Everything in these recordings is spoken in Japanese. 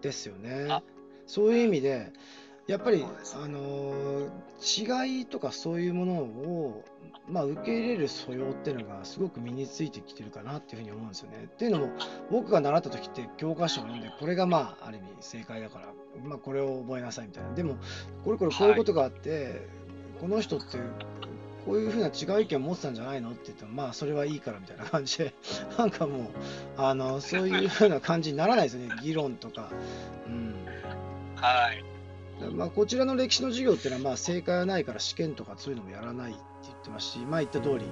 ですよねあ。そういう意味で、やっぱり、そうですねあのー違いとかそういうものを、まあ、受け入れる素養っていうのがすごく身についてきてるかなっていうふうに思うんですよね。っていうのも僕が習った時って教科書を読んでこれがまあある意味正解だから、まあ、これを覚えなさいみたいな。でもこれこれこういうことがあって、この人ってこういうふうな違う意見を持ってたんじゃないのって言ってもまあそれはいいからみたいな感じでなんかもうあのそういうふうな感じにならないですよね議論とか。うんはい。まあ、こちらの歴史の授業っていうのはまあ正解はないから試験とかそういうのもやらないって言ってますし、まあ言った通り、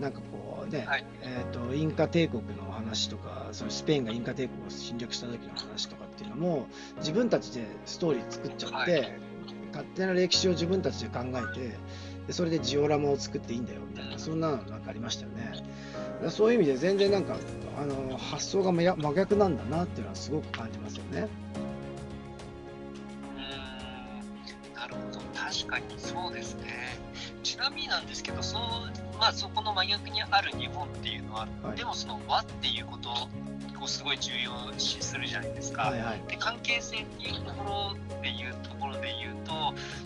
なんかこうね、はいえー、とインカ帝国の話とか、そのスペインがインカ帝国を侵略した時の話とかっていうのも、自分たちでストーリー作っちゃって、はい勝手な歴史を自分たちで考えて、でそれでジオラマを作っていいんだよみたいな、そんなのなんかありましたよね。そういう意味で全然なんかあの発想が真真逆なんだなっていうのはすごく感じますよね。うーんなるほど、確かにそうですね。ちなみになんですけど、そうまあ、そこの真逆にある日本っていうのは、はいでもその和っていうことをすごい重要視するじゃないですか。はいはい。で関係性っていうところで言うところで言うと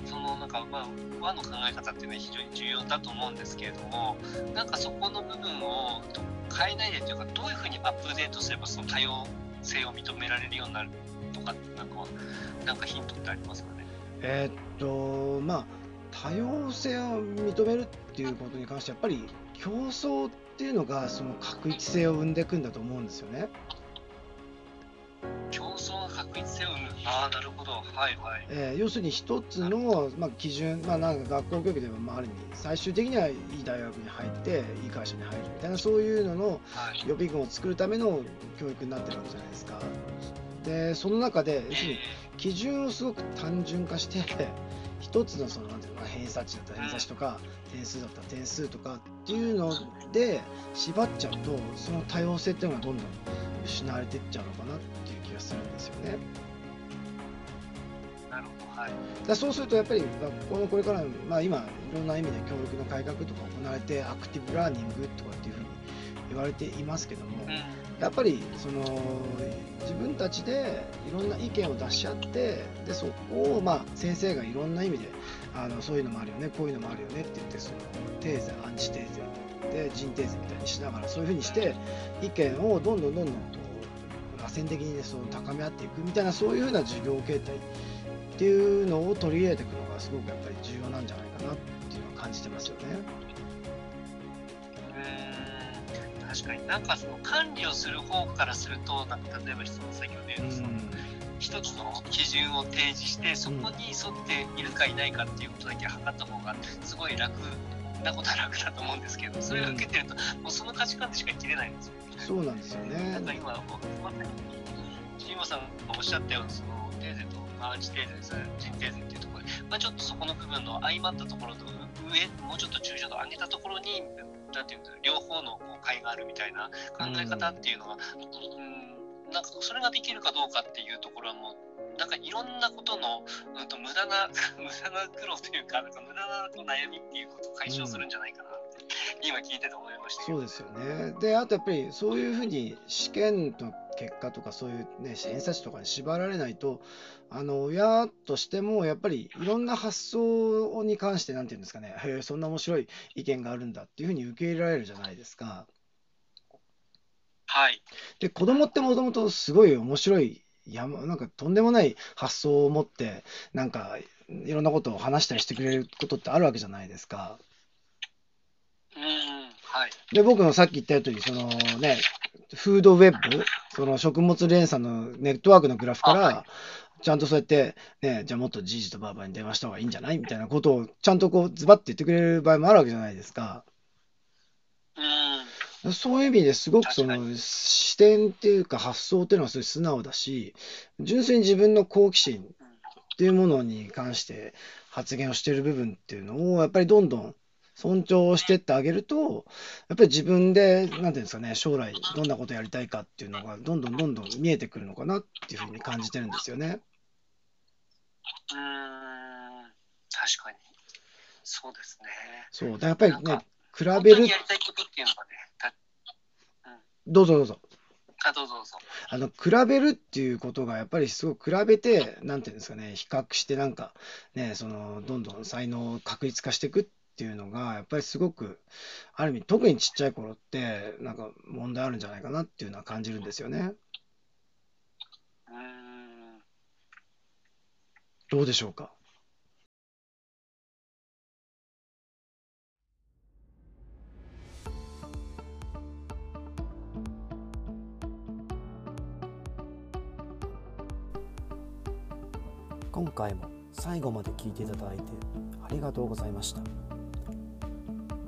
そのなんかまあ和の考え方っていうのは非常に重要だと思うんですけれどもなんかそこの部分をと変えないでというかどういうふうにアップデートすればその多様性を認められるようになるとかなんかなんかヒントってありますかね？えーっとまあ多様性を認めるっていうことに関してやっぱり競争っていうのがその確一性を生んでいくんだと思うんですよね。確一性を生む。ああなるほど。はいはい。えー要するに一つの、まあ、基準、まあ、なんか学校教育では、まあ、ある意味最終的にはいい大学に入っていい会社に入るみたいなそういうののはい。予備軍を作るための教育になってるわけじゃないですか。でその中で要するにえ基準をすごく単純化して 一つのそのなんていうの偏差値だったら偏差値とか点数だったら点数とかっていうので縛っちゃうとその多様性っていうのがどんどん失われていっちゃうのかなって気がするんですよね。ーなるほどはいだそうするとやっぱり学校のこれからの、まあ、今いろんな意味で教育の改革とか行われてアクティブラーニングとかっていうふうに言われていますけども、うんやっぱりその自分たちでいろんな意見を出し合ってでそこをまあ先生がいろんな意味であのそういうのもあるよねこういうのもあるよねって言ってそのテーゼアンチテーゼで人テーゼみたいにしながらそういうふうにして意見をどんどんどんどんこう螺旋的に、ね、その高め合っていくみたいなそういうふうな授業形態っていうのを取り入れていくのがすごくやっぱり重要なんじゃないかなっていうのは感じてますよね。うーん確かになんかその管理をする方からするとなんか例えばその先ほど言うったそ一つの基準を提示してそこに沿っているかいないかっていうことだけ測った方がすごい楽なことは楽だと思うんですけどそれを受けてるともうその価値観でしか生きれないんですよね。そうなんですよね。なんか今まさにシーマさんがおっしゃったようなそのテーゼとアンチテーゼです人テーゼっていうところで、まあ、ちょっとそこの部分の相まったところと上もうちょっと抽象度上げたところになんていうんだろう両方のこう解があるみたいな考え方っていうのが、うんなんかそれができるかどうかっていうところはもうなんかいろんなことの、うん、と無駄な 無駄な苦労というかなんか無駄な悩みっていうことを解消するんじゃないかな、今聞いてて思いましたそうですよね。で、あとやっぱりそういうふうに試験の結果とかそういうね、偏差値とかに縛られないと、あの親としてもやっぱりいろんな発想に関して、なんていうんですかね、へえ、そんな面白い意見があるんだっていうふうに受け入れられるじゃないですか。はいで、子供ってもともとすごい面白い、山、なんかとんでもない発想を持って、なんかいろんなことを話したりしてくれることってあるわけじゃないですか。で、僕のさっき言ったように、そのね、フードウェブ、その食物連鎖のネットワークのグラフから、ちゃんとそうやって、ね、じゃあもっとじいじとばあばに電話した方がいいんじゃない？みたいなことを、ちゃんとこう、ズバッて言ってくれる場合もあるわけじゃないですか。うん。そういう意味ですごくその視点っていうか発想っていうのはすごい素直だし、純粋に自分の好奇心っていうものに関して発言をしている部分っていうのをやっぱりどんどん尊重してってあげると、やっぱり自分で、なんていうんですかね、将来どんなことやりたいかっていうのがどんどんどんどん見えてくるのかなっていうふうに感じてるんですよね。うーん確かにそうですねそう。だやっぱりねか、比べるや、りたいことっていうのがねたどうぞどうぞ。あ、どうぞどうぞ。あの、比べるっていうことが、やっぱりすごく比べて、なんていうんですかね、比較して、なんか、ね、その、どんどん才能を確立化していくっていうのが、やっぱりすごく、ある意味、特にちっちゃい頃って、なんか問題あるんじゃないかなっていうのは感じるんですよね。うーん。どうでしょうか？今回も最後まで聞いていただいてありがとうございました